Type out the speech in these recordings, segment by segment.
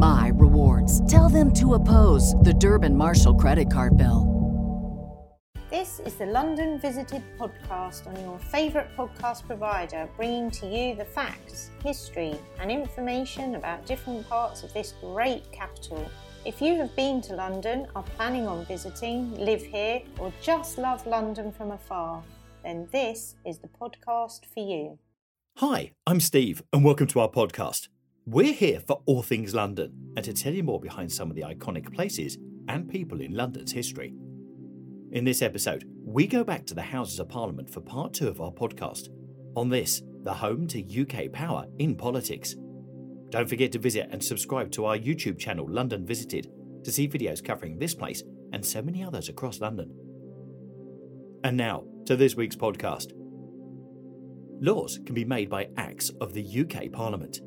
my rewards. Tell them to oppose the Durbin Marshall credit card bill. This is the London Visited podcast on your favourite podcast provider, bringing to you the facts, history, and information about different parts of this great capital. If you have been to London, are planning on visiting, live here, or just love London from afar, then this is the podcast for you. Hi, I'm Steve, and welcome to our podcast. We're here for all things London and to tell you more behind some of the iconic places and people in London's history. In this episode, we go back to the Houses of Parliament for part two of our podcast. On this, the home to UK power in politics. Don't forget to visit and subscribe to our YouTube channel, London Visited, to see videos covering this place and so many others across London. And now, to this week's podcast. Laws can be made by Acts of the UK Parliament.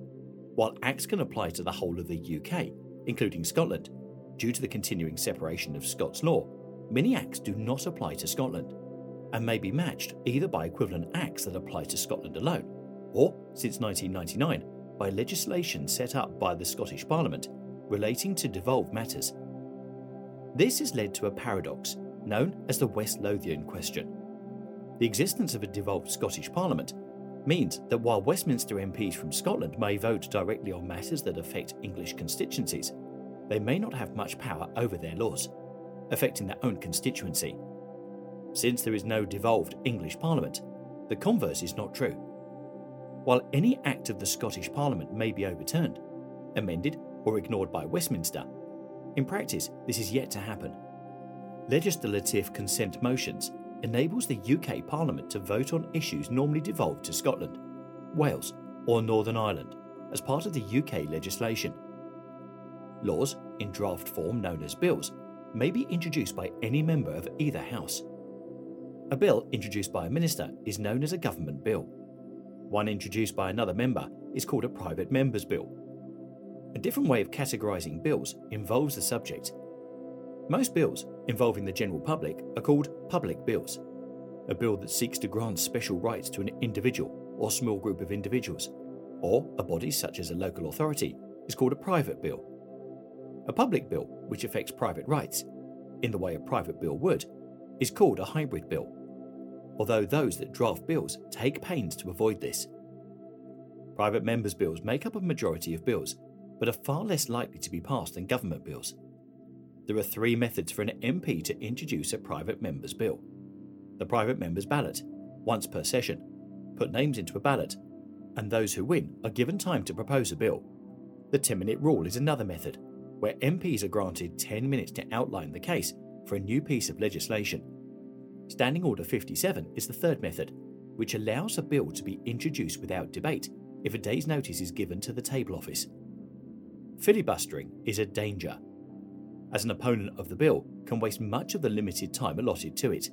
While Acts can apply to the whole of the UK, including Scotland, due to the continuing separation of Scots law many acts do not apply to Scotland and may be matched either by equivalent acts that apply to Scotland alone, or, since 1999, by legislation set up by the Scottish Parliament relating to devolved matters. This has led to a paradox known as the West Lothian question. The existence of a devolved Scottish Parliament means that while Westminster MPs from Scotland may vote directly on matters that affect English constituencies, they may not have much power over their laws affecting their own constituency. Since there is no devolved English Parliament, the converse is not true. While any act of the Scottish Parliament may be overturned, amended, or ignored by Westminster, in practice this is yet to happen. Legislative consent motions enables the UK Parliament to vote on issues normally devolved to Scotland, Wales, or Northern Ireland as part of the UK legislation. Laws, in draft form known as bills, may be introduced by any member of either House. A bill introduced by a minister is known as a government bill. One introduced by another member is called a private member's bill. A different way of categorising bills involves the subject. Most bills involving the general public are called public bills. A bill that seeks to grant special rights to an individual or small group of individuals, or a body such as a local authority, is called a private bill. A public bill, which affects private rights, in the way a private bill would, is called a hybrid bill, although those that draft bills take pains to avoid this. Private members' bills make up a majority of bills, but are far less likely to be passed than government bills. There are three methods for an MP to introduce a private member's bill the private member's ballot, once per session, put names into a ballot, and those who win are given time to propose a bill. The 10 minute rule is another method where MPs are granted 10 minutes to outline the case for a new piece of legislation. Standing Order 57 is the third method, which allows a bill to be introduced without debate if a day's notice is given to the table office. Filibustering is a danger, as an opponent of the bill can waste much of the limited time allotted to it.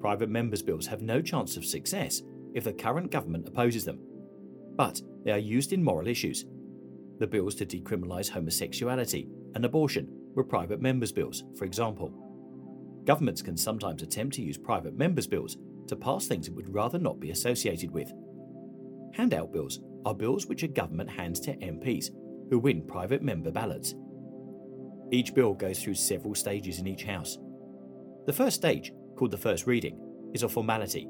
Private members' bills have no chance of success if the current government opposes them, but they are used in moral issues the bills to decriminalise homosexuality and abortion were private members' bills, for example. Governments can sometimes attempt to use private members' bills to pass things it would rather not be associated with. Handout bills are bills which a government hands to MPs who win private member ballots. Each bill goes through several stages in each House. The first stage, called the first reading, is a formality.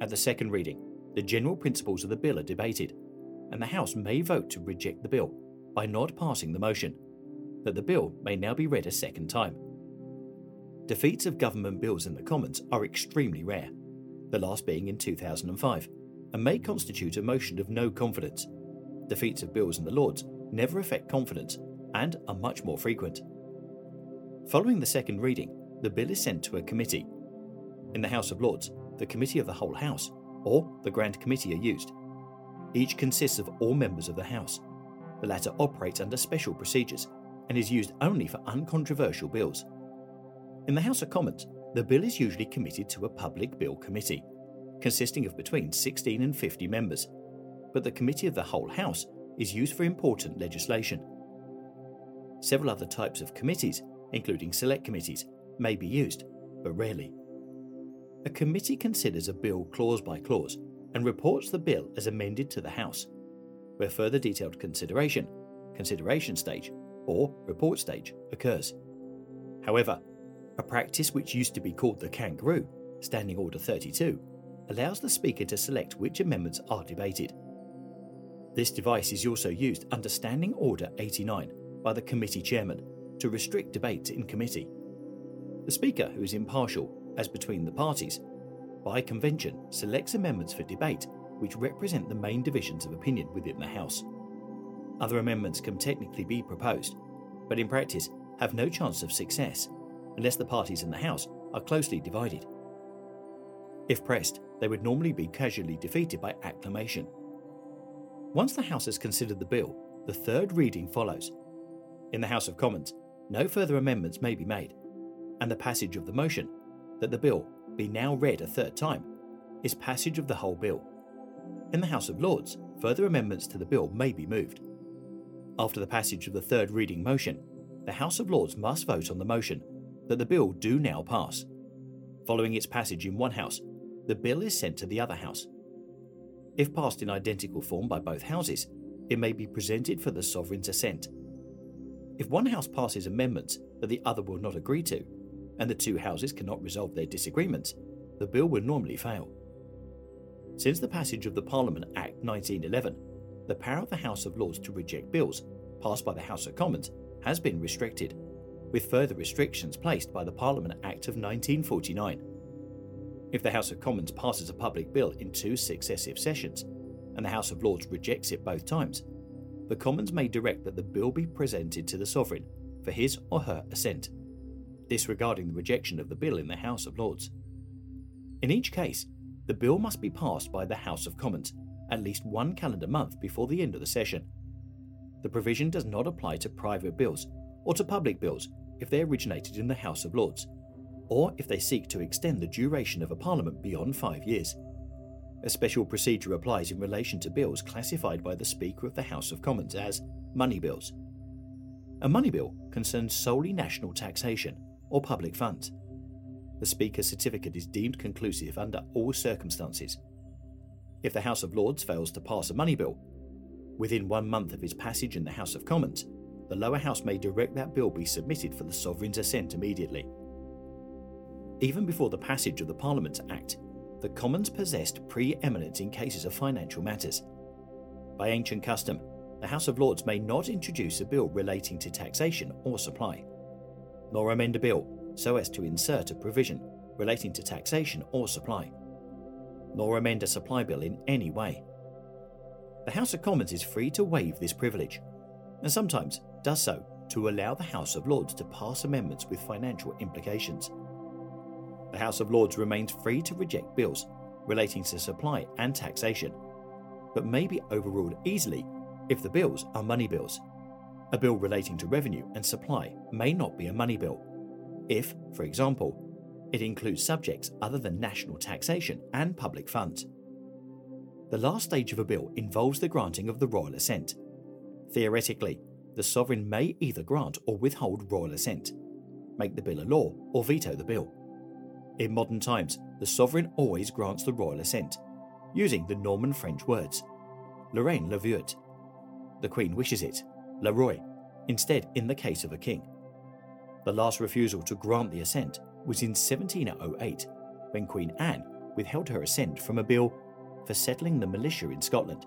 At the second reading, the general principles of the bill are debated and the House may vote to reject the bill by not passing the motion. that the bill may now be read a second time. Defeats of government bills in the Commons are extremely rare, the last being in 2005, and may constitute a motion of no confidence. Defeats of bills in the Lords never affect confidence and are much more frequent. Following the second reading, the bill is sent to a committee. In the House of Lords, the Committee of the Whole House, or the Grand Committee, are used. Each consists of all members of the House. The latter operates under special procedures and is used only for uncontroversial bills. In the House of Commons, the bill is usually committed to a public bill committee, consisting of between 16 and 50 members, but the Committee of the Whole House is used for important legislation. Several other types of committees, including select committees, may be used, but rarely. A committee considers a bill clause by clause and reports the bill as amended to the House, where further detailed consideration, consideration stage, or report stage occurs. However, a practice which used to be called the kangaroo, Standing Order 32, allows the Speaker to select which amendments are debated. This device is also used under Standing Order 89 by the committee chairman to restrict debate in committee. The Speaker, who is impartial as between the parties, by convention selects amendments for debate which represent the main divisions of opinion within the House. Other amendments can technically be proposed, but in practice have no chance of success unless the parties in the House are closely divided. If pressed, they would normally be casually defeated by acclamation. Once the House has considered the bill, the third reading follows. In the House of Commons, no further amendments may be made, and the passage of the motion that the bill be now read a third time is passage of the whole bill. In the House of Lords, further amendments to the bill may be moved. After the passage of the third reading motion, the House of Lords must vote on the motion that the bill do now pass. Following its passage in one House, the bill is sent to the other House. If passed in identical form by both Houses, it may be presented for the Sovereign's assent. If one House passes amendments that the other will not agree to, and the two Houses cannot resolve their disagreements, the bill will normally fail. Since the passage of the Parliament Act 1911, the power of the House of Lords to reject bills passed by the House of Commons has been restricted, with further restrictions placed by the Parliament Act of 1949. If the House of Commons passes a public bill in two successive sessions, and the House of Lords rejects it both times, the Commons may direct that the bill be presented to the Sovereign for his or her assent, disregarding the rejection of the bill in the House of Lords. In each case, the bill must be passed by the House of Commons at least one calendar month before the end of the session. The provision does not apply to private bills or to public bills if they originated in the House of Lords, or if they seek to extend the duration of a parliament beyond five years. A special procedure applies in relation to bills classified by the Speaker of the House of Commons as money bills. A money bill concerns solely national taxation or public funds. The Speaker's certificate is deemed conclusive under all circumstances. If the House of Lords fails to pass a money bill, within one month of its passage in the House of Commons, the lower house may direct that bill be submitted for the Sovereign's assent immediately. Even before the passage of the Parliament Act, the Commons possessed pre-eminence in cases of financial matters. By ancient custom, the House of Lords may not introduce a bill relating to taxation or supply, nor amend a bill so as to insert a provision relating to taxation or supply, nor amend a supply bill in any way. The House of Commons is free to waive this privilege, and sometimes does so to allow the House of Lords to pass amendments with financial implications. The House of Lords remains free to reject bills relating to supply and taxation, but may be overruled easily if the bills are money bills. A bill relating to revenue and supply may not be a money bill if, for example, it includes subjects other than national taxation and public funds. The last stage of a bill involves the granting of the royal assent. Theoretically, the sovereign may either grant or withhold royal assent, make the bill a law, or veto the bill. In modern times, the sovereign always grants the royal assent, using the Norman French words La Reyne le veult. The Queen wishes it, le roi, instead in the case of a king. The last refusal to grant the assent was in 1708, when Queen Anne withheld her assent from a bill for settling the militia in Scotland.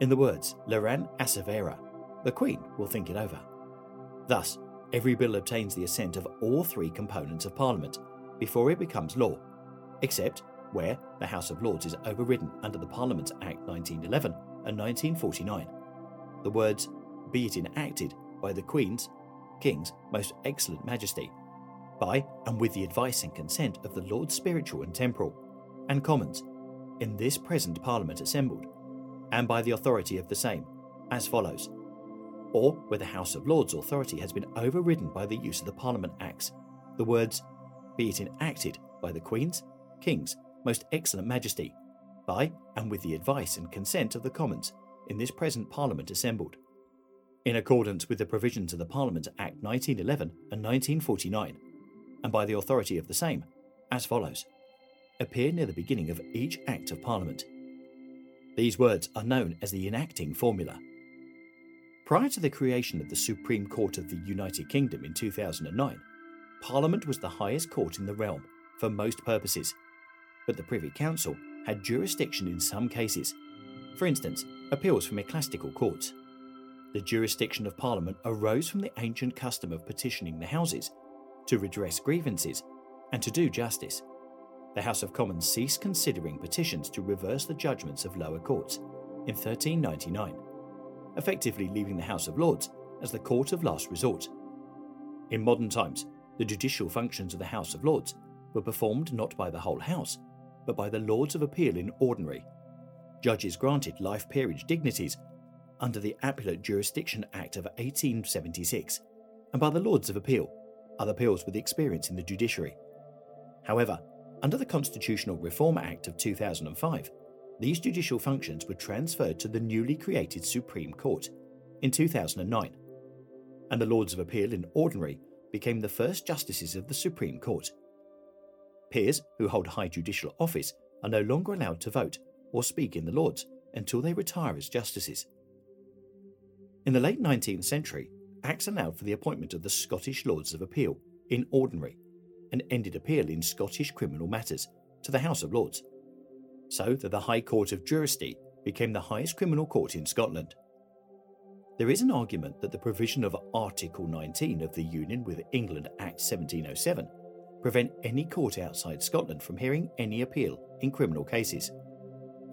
In the words Le reine assevera, the Queen will think it over. Thus, every bill obtains the assent of all three components of Parliament before it becomes law, except where the House of Lords is overridden under the Parliament Act 1911 and 1949. The words, be it enacted by the Queen's, King's most excellent Majesty, by and with the advice and consent of the Lords Spiritual and Temporal, and Commons, in this present Parliament assembled, and by the authority of the same, as follows. Or where the House of Lords authority has been overridden by the use of the Parliament Acts, the words, be it enacted by the Queen's, King's, most excellent Majesty, by and with the advice and consent of the Commons, in this present Parliament assembled. In accordance with the provisions of the Parliament Act 1911 and 1949, and by the authority of the same, as follows appear near the beginning of each Act of Parliament. These words are known as the enacting formula. Prior to the creation of the Supreme Court of the United Kingdom in 2009, Parliament was the highest court in the realm for most purposes, but the Privy Council had jurisdiction in some cases, for instance, appeals from ecclesiastical courts. The jurisdiction of Parliament arose from the ancient custom of petitioning the Houses to redress grievances and to do justice the House of Commons ceased considering petitions to reverse the judgments of lower courts in 1399, effectively leaving the House of Lords as the court of last resort. In modern times, the judicial functions of the House of Lords were performed not by the whole House, but by the Lords of Appeal in ordinary. Judges granted life peerage dignities under the Appellate Jurisdiction Act of 1876, and by the Lords of Appeal, other peers with experience in the judiciary. However, under the Constitutional Reform Act of 2005, these judicial functions were transferred to the newly created Supreme Court in 2009, and the Lords of Appeal in Ordinary became the first justices of the Supreme Court. Peers who hold high judicial office are no longer allowed to vote or speak in the Lords until they retire as justices. In the late 19th century, Acts allowed for the appointment of the Scottish Lords of Appeal in Ordinary and ended appeal in Scottish criminal matters to the House of Lords, so that the High Court of Justiciary became the highest criminal court in Scotland. There is an argument that the provision of Article 19 of the Union with England Act 1707 prevent any court outside Scotland from hearing any appeal in criminal cases.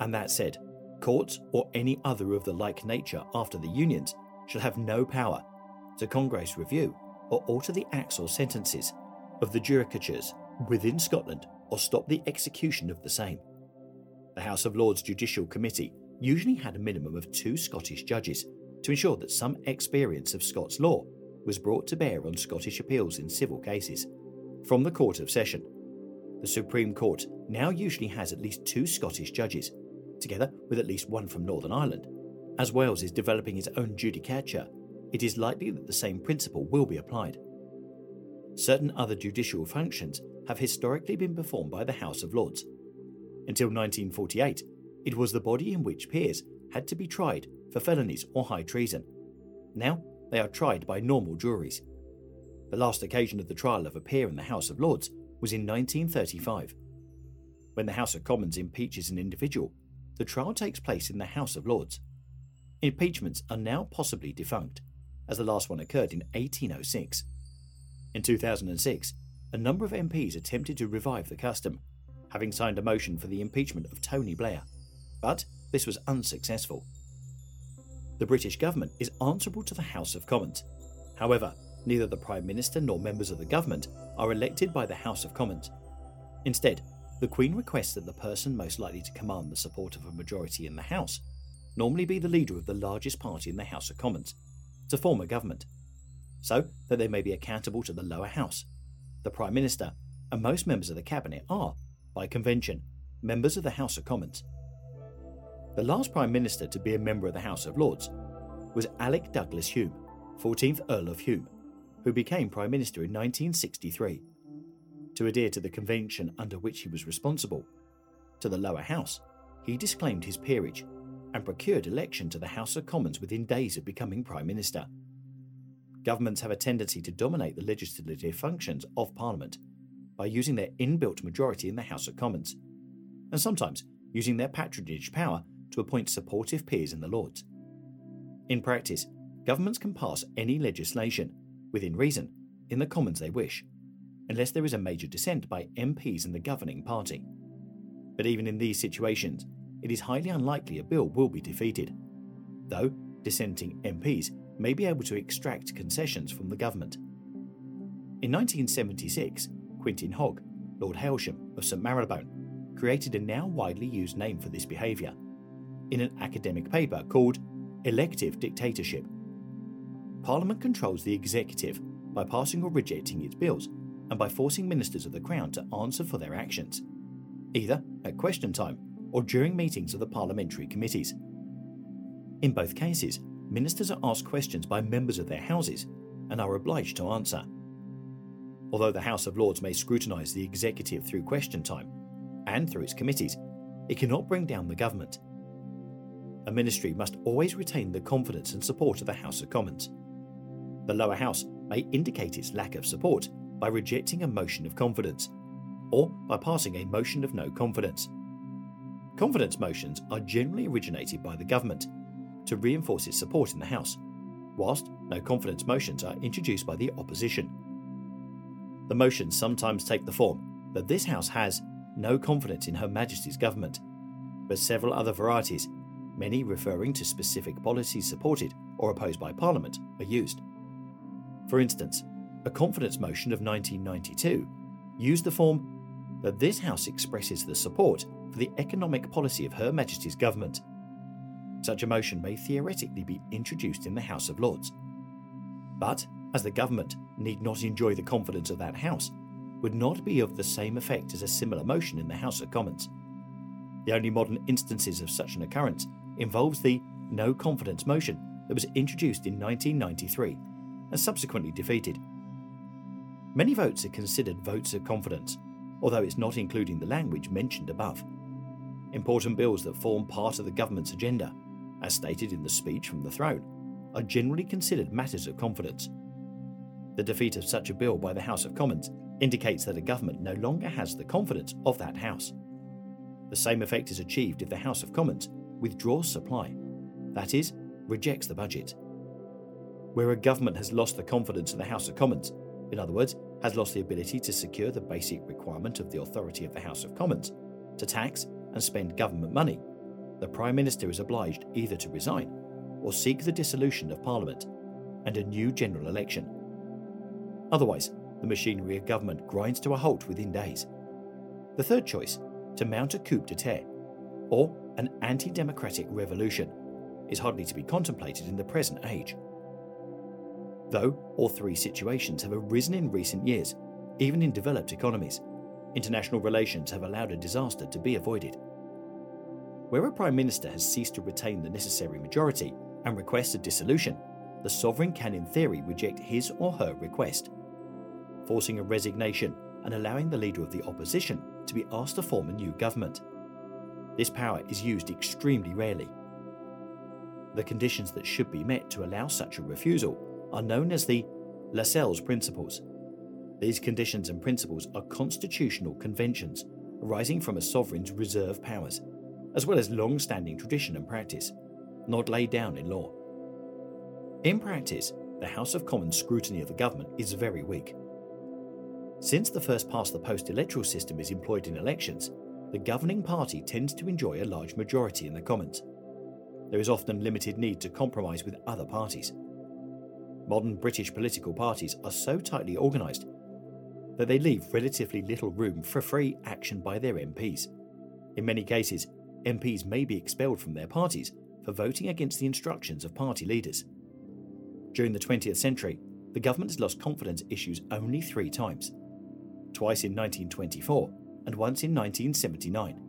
And that said, courts or any other of the like nature after the unions shall have no power to cognosce review or alter the acts or sentences of the judicatures within Scotland or stop the execution of the same. The House of Lords Judicial Committee usually had a minimum of two Scottish judges to ensure that some experience of Scots law was brought to bear on Scottish appeals in civil cases. From the Court of Session, the Supreme Court now usually has at least two Scottish judges, together with at least one from Northern Ireland. As Wales is developing its own judicature, it is likely that the same principle will be applied certain other judicial functions have historically been performed by the House of Lords. Until 1948, it was the body in which peers had to be tried for felonies or high treason. Now, they are tried by normal juries. The last occasion of the trial of a peer in the House of Lords was in 1935. When the House of Commons impeaches an individual, the trial takes place in the House of Lords. Impeachments are now possibly defunct, as the last one occurred in 1806. In 2006, a number of MPs attempted to revive the custom, having signed a motion for the impeachment of Tony Blair, but this was unsuccessful. The British government is answerable to the House of Commons. However, neither the Prime Minister nor members of the government are elected by the House of Commons. Instead, the Queen requests that the person most likely to command the support of a majority in the House normally be the leader of the largest party in the House of Commons to form a government so that they may be accountable to the lower house. The Prime Minister and most members of the Cabinet are, by convention, members of the House of Commons. The last Prime Minister to be a member of the House of Lords was Alec Douglas Home, 14th Earl of Home, who became Prime Minister in 1963. To adhere to the convention under which he was responsible, to the lower house, he disclaimed his peerage and procured election to the House of Commons within days of becoming Prime Minister governments have a tendency to dominate the legislative functions of Parliament by using their inbuilt majority in the House of Commons, and sometimes using their patronage power to appoint supportive peers in the Lords. In practice, governments can pass any legislation, within reason, in the Commons they wish, unless there is a major dissent by MPs in the governing party. But even in these situations, it is highly unlikely a bill will be defeated, though dissenting MPs may be able to extract concessions from the government. In 1976, Quintin Hogg, Lord Hailsham of St Marylebone, created a now widely used name for this behaviour in an academic paper called Elective Dictatorship. Parliament controls the executive by passing or rejecting its bills and by forcing ministers of the Crown to answer for their actions, either at question time or during meetings of the parliamentary committees. In both cases, ministers are asked questions by members of their houses and are obliged to answer. Although the House of Lords may scrutinise the executive through question time and through its committees, it cannot bring down the government. A ministry must always retain the confidence and support of the House of Commons. The lower house may indicate its lack of support by rejecting a motion of confidence or by passing a motion of no confidence. Confidence motions are generally originated by the government to reinforce its support in the House, whilst no confidence motions are introduced by the opposition. The motions sometimes take the form that this House has no confidence in Her Majesty's government, but several other varieties, many referring to specific policies supported or opposed by Parliament, are used. For instance, a confidence motion of 1992 used the form that this House expresses the support for the economic policy of Her Majesty's government such a motion may theoretically be introduced in the House of Lords. But, as the government need not enjoy the confidence of that House, would not be of the same effect as a similar motion in the House of Commons. The only modern instances of such an occurrence involves the no confidence motion that was introduced in 1993 and subsequently defeated. Many votes are considered votes of confidence, although it's not including the language mentioned above. Important bills that form part of the government's agenda as stated in the speech from the throne, are generally considered matters of confidence. The defeat of such a bill by the House of Commons indicates that a government no longer has the confidence of that House. The same effect is achieved if the House of Commons withdraws supply, that is, rejects the budget. Where a government has lost the confidence of the House of Commons, in other words, has lost the ability to secure the basic requirement of the authority of the House of Commons to tax and spend government money the Prime Minister is obliged either to resign or seek the dissolution of Parliament and a new general election. Otherwise, the machinery of government grinds to a halt within days. The third choice, to mount a coup d'etat, or an anti democratic revolution, is hardly to be contemplated in the present age. Though all three situations have arisen in recent years, even in developed economies, international relations have allowed a disaster to be avoided. Where a Prime Minister has ceased to retain the necessary majority and requests a dissolution, the sovereign can in theory reject his or her request, forcing a resignation and allowing the leader of the opposition to be asked to form a new government. This power is used extremely rarely. The conditions that should be met to allow such a refusal are known as the Lascelles Principles. These conditions and principles are constitutional conventions arising from a sovereign's reserve powers as well as long standing tradition and practice, not laid down in law. In practice, the House of Commons scrutiny of the government is very weak. Since the first past the post electoral system is employed in elections, the governing party tends to enjoy a large majority in the Commons. There is often limited need to compromise with other parties. Modern British political parties are so tightly organised that they leave relatively little room for free action by their MPs. In many cases, MPs may be expelled from their parties for voting against the instructions of party leaders. During the 20th century, the government has lost confidence issues only three times twice in 1924 and once in 1979.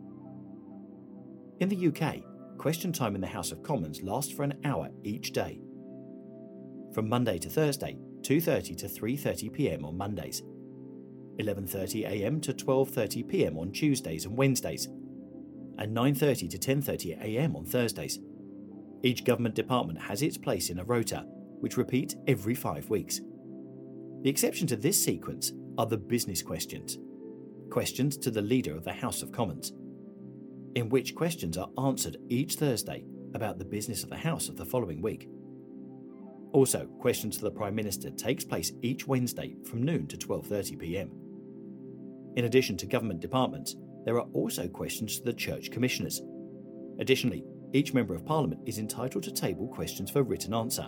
In the UK, question time in the House of Commons lasts for an hour each day. From Monday to Thursday, 2:30 to 3:30 p.m. on Mondays, 11:30 a.m. to 12:30 p.m. on Tuesdays and Wednesdays, and 9:30 to 10:30 a.m. on Thursdays. Each government department has its place in a rota, which repeat every 5 weeks. The exception to this sequence are the business questions, questions to the leader of the House of Commons, in which questions are answered each Thursday about the business of the House of the following week. Also, questions to the Prime Minister takes place each Wednesday from noon to 12:30 p.m. In addition to government departments, there are also questions to the church commissioners. Additionally, each member of parliament is entitled to table questions for written answer.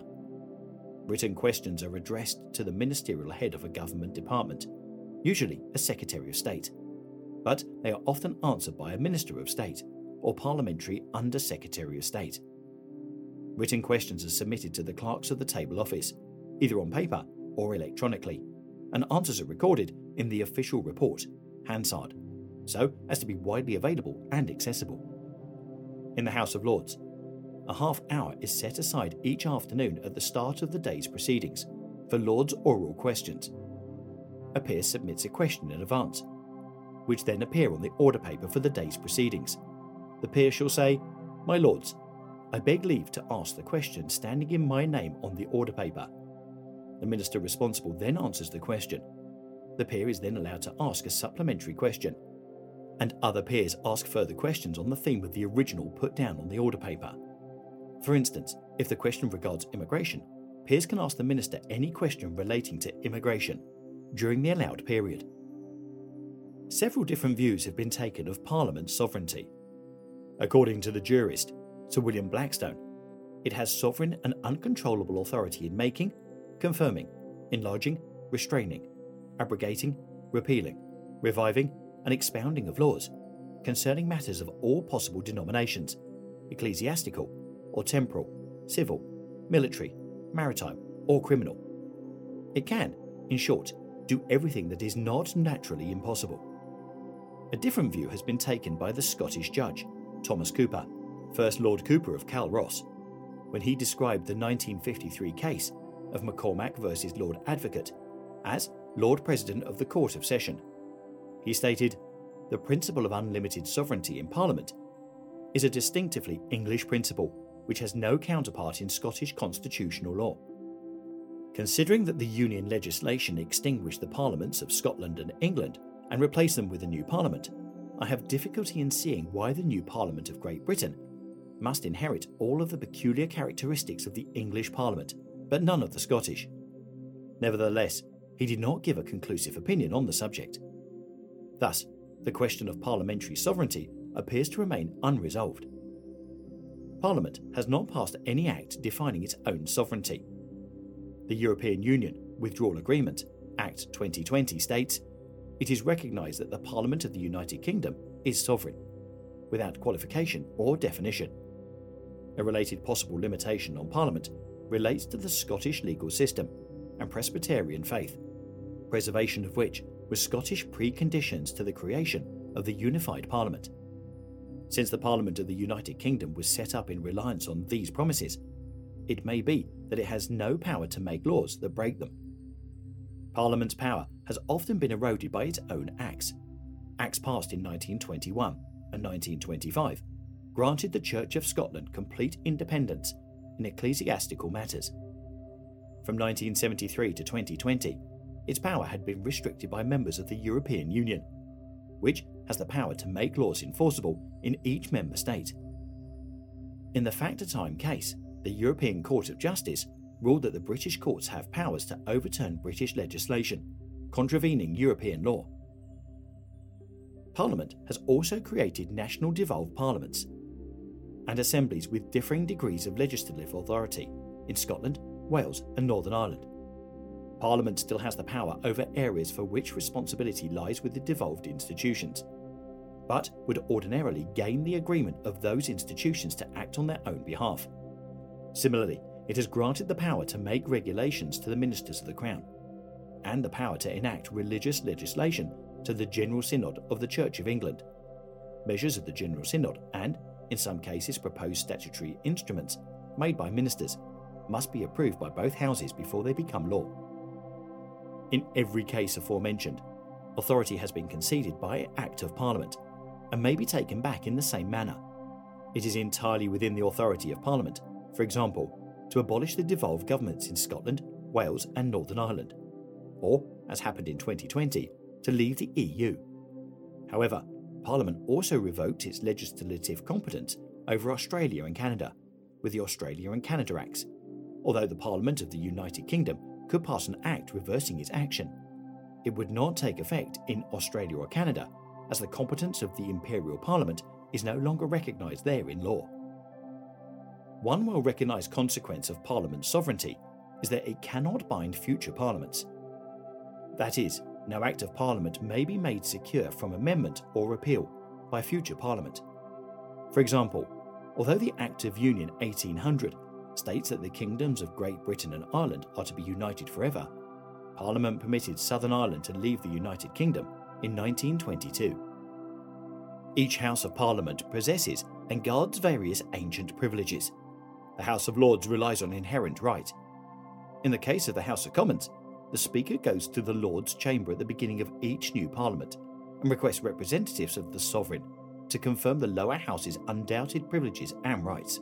Written questions are addressed to the ministerial head of a government department, usually a Secretary of State, but they are often answered by a Minister of State or Parliamentary Under Secretary of State. Written questions are submitted to the clerks of the table office, either on paper or electronically, and answers are recorded in the official report, Hansard, so as to be widely available and accessible. In the House of Lords, a half hour is set aside each afternoon at the start of the day's proceedings for Lords' oral questions. A peer submits a question in advance, which then appear on the order paper for the day's proceedings. The peer shall say, My Lords, I beg leave to ask the question standing in my name on the order paper. The minister responsible then answers the question. The peer is then allowed to ask a supplementary question, and other peers ask further questions on the theme of the original put down on the order paper. For instance, if the question regards immigration, peers can ask the minister any question relating to immigration during the allowed period. Several different views have been taken of Parliament's sovereignty. According to the jurist, Sir William Blackstone, it has sovereign and uncontrollable authority in making, confirming, enlarging, restraining, abrogating, repealing, reviving, and expounding of laws concerning matters of all possible denominations, ecclesiastical or temporal, civil, military, maritime, or criminal. It can, in short, do everything that is not naturally impossible. A different view has been taken by the Scottish judge, Thomas Cooper, First Lord Cooper of Culross, when he described the 1953 case of MacCormick versus Lord Advocate as Lord President of the Court of Session. He stated, The principle of unlimited sovereignty in Parliament is a distinctively English principle which has no counterpart in Scottish constitutional law. Considering that the Union legislation extinguished the parliaments of Scotland and England and replaced them with a new parliament, I have difficulty in seeing why the new Parliament of Great Britain must inherit all of the peculiar characteristics of the English Parliament, but none of the Scottish. Nevertheless, he did not give a conclusive opinion on the subject. Thus, the question of parliamentary sovereignty appears to remain unresolved. Parliament has not passed any act defining its own sovereignty. The European Union Withdrawal Agreement, Act 2020, states it is recognised that the Parliament of the United Kingdom is sovereign, without qualification or definition. A related possible limitation on Parliament relates to the Scottish legal system and Presbyterian faith, preservation of which was Scottish preconditions to the creation of the unified Parliament. Since the Parliament of the United Kingdom was set up in reliance on these promises, it may be that it has no power to make laws that break them. Parliament's power has often been eroded by its own acts. Acts passed in 1921 and 1925 granted the Church of Scotland complete independence in ecclesiastical matters. From 1973 to 2020, its power had been restricted by members of the European Union, which has the power to make laws enforceable in each member state. In the Factortame case, the European Court of Justice ruled that the British courts have powers to overturn British legislation, contravening European law. Parliament has also created national devolved parliaments and assemblies with differing degrees of legislative authority in Scotland, Wales, and Northern Ireland. Parliament still has the power over areas for which responsibility lies with the devolved institutions, but would ordinarily gain the agreement of those institutions to act on their own behalf. Similarly, it has granted the power to make regulations to the ministers of the Crown, and the power to enact religious legislation to the General Synod of the Church of England. Measures of the General Synod and, in some cases, proposed statutory instruments made by ministers must be approved by both houses before they become law. In every case aforementioned, authority has been conceded by Act of Parliament and may be taken back in the same manner. It is entirely within the authority of Parliament, for example, to abolish the devolved governments in Scotland, Wales, and Northern Ireland, or, as happened in 2020, to leave the EU. However, Parliament also revoked its legislative competence over Australia and Canada with the Australia and Canada Acts, although the Parliament of the United Kingdom could pass an act reversing its action. It would not take effect in Australia or Canada, as the competence of the Imperial Parliament is no longer recognised there in law. One well recognised consequence of Parliament's sovereignty is that it cannot bind future Parliaments. That is, no Act of Parliament may be made secure from amendment or repeal by future Parliament. For example, although the Act of Union 1800 states that the kingdoms of Great Britain and Ireland are to be united forever, Parliament permitted Southern Ireland to leave the United Kingdom in 1922. Each House of Parliament possesses and guards various ancient privileges. The House of Lords relies on inherent right. In the case of the House of Commons, the Speaker goes to the Lords' Chamber at the beginning of each new Parliament and requests representatives of the Sovereign to confirm the lower house's undoubted privileges and rights.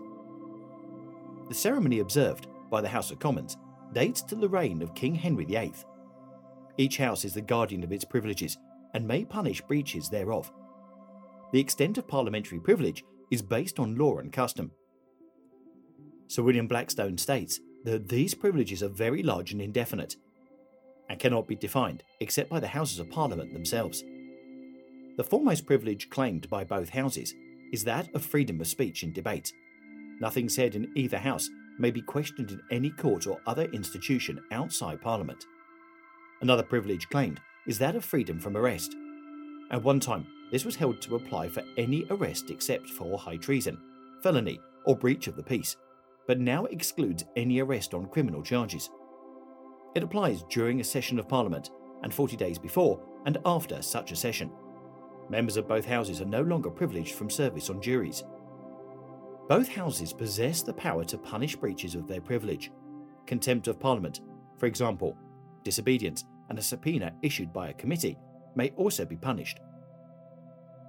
The ceremony observed by the House of Commons dates to the reign of King Henry VIII. Each house is the guardian of its privileges and may punish breaches thereof. The extent of parliamentary privilege is based on law and custom. Sir William Blackstone states that these privileges are very large and indefinite, and cannot be defined except by the Houses of Parliament themselves. The foremost privilege claimed by both Houses is that of freedom of speech and debate. Nothing said in either House may be questioned in any court or other institution outside Parliament. Another privilege claimed is that of freedom from arrest. At one time, this was held to apply for any arrest except for high treason, felony, or breach of the peace, but now excludes any arrest on criminal charges. It applies during a session of Parliament and 40 days before and after such a session. Members of both houses are no longer privileged from service on juries. Both houses possess the power to punish breaches of their privilege. Contempt of Parliament, for example, disobedience, and a subpoena issued by a committee may also be punished.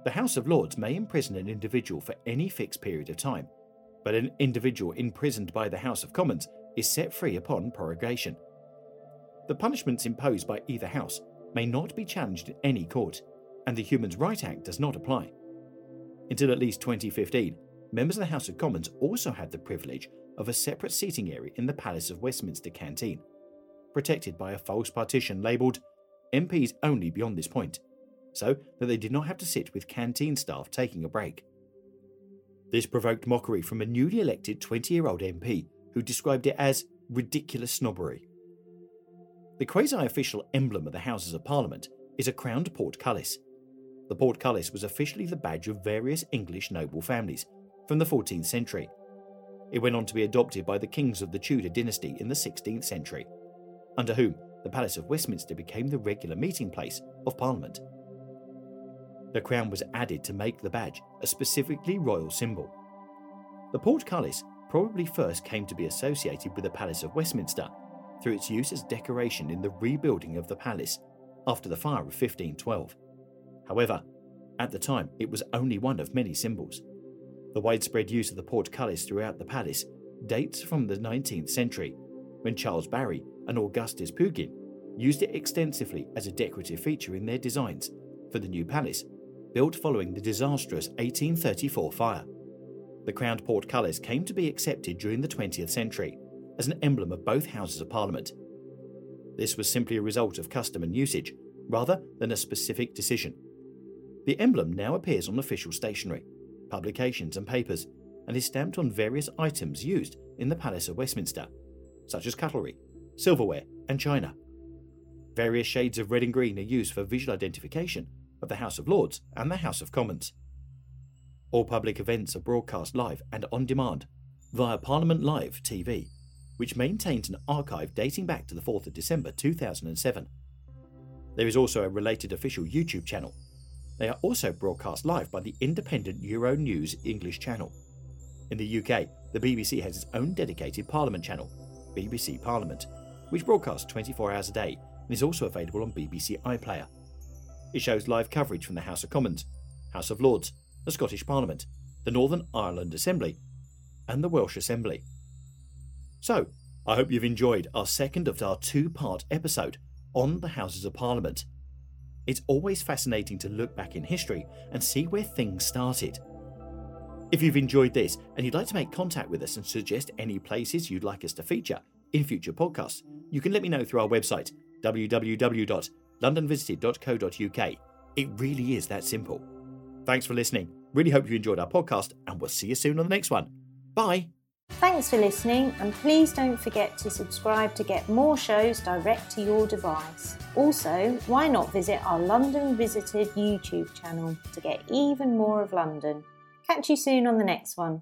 The House of Lords may imprison an individual for any fixed period of time, but an individual imprisoned by the House of Commons is set free upon prorogation. The punishments imposed by either House may not be challenged in any court, and the Human Rights Act does not apply. Until at least 2015, members of the House of Commons also had the privilege of a separate seating area in the Palace of Westminster canteen, protected by a false partition labelled MPs only beyond this point, so that they did not have to sit with canteen staff taking a break. This provoked mockery from a newly elected 20 year old MP who described it as ridiculous snobbery. The quasi official emblem of the Houses of Parliament is a crowned portcullis. The portcullis was officially the badge of various English noble families from the 14th century. It went on to be adopted by the kings of the Tudor dynasty in the 16th century, under whom the Palace of Westminster became the regular meeting place of Parliament. The crown was added to make the badge a specifically royal symbol. The portcullis probably first came to be associated with the Palace of Westminster through its use as decoration in the rebuilding of the palace after the fire of 1512. However, at the time it was only one of many symbols. The widespread use of the portcullis throughout the palace dates from the 19th century, when Charles Barry and Augustus Pugin used it extensively as a decorative feature in their designs for the new palace, built following the disastrous 1834 fire. The crowned portcullis came to be accepted during the 20th century as an emblem of both Houses of Parliament. This was simply a result of custom and usage, rather than a specific decision. The emblem now appears on official stationery, publications, and papers, and is stamped on various items used in the Palace of Westminster, such as cutlery, silverware, and china. Various shades of red and green are used for visual identification of the House of Lords and the House of Commons. All public events are broadcast live and on demand via Parliament Live TV, which maintains an archive dating back to the 4th of December 2007. There is also a related official YouTube channel they are also broadcast live by the independent Euronews English channel. In the UK, the BBC has its own dedicated Parliament channel, BBC Parliament, which broadcasts 24 hours a day and is also available on BBC iPlayer. It shows live coverage from the House of Commons, House of Lords, the Scottish Parliament, the Northern Ireland Assembly, and the Welsh Assembly. So, I hope you've enjoyed our second of our two part episode on the Houses of Parliament. It's always fascinating to look back in history and see where things started. If you've enjoyed this and you'd like to make contact with us and suggest any places you'd like us to feature in future podcasts, you can let me know through our website, www.londonvisited.co.uk. It really is that simple. Thanks for listening. Really hope you enjoyed our podcast, and we'll see you soon on the next one. Bye. Thanks for listening, and please don't forget to subscribe to get more shows direct to your device. Also, why not visit our London Visited YouTube channel to get even more of London? Catch you soon on the next one.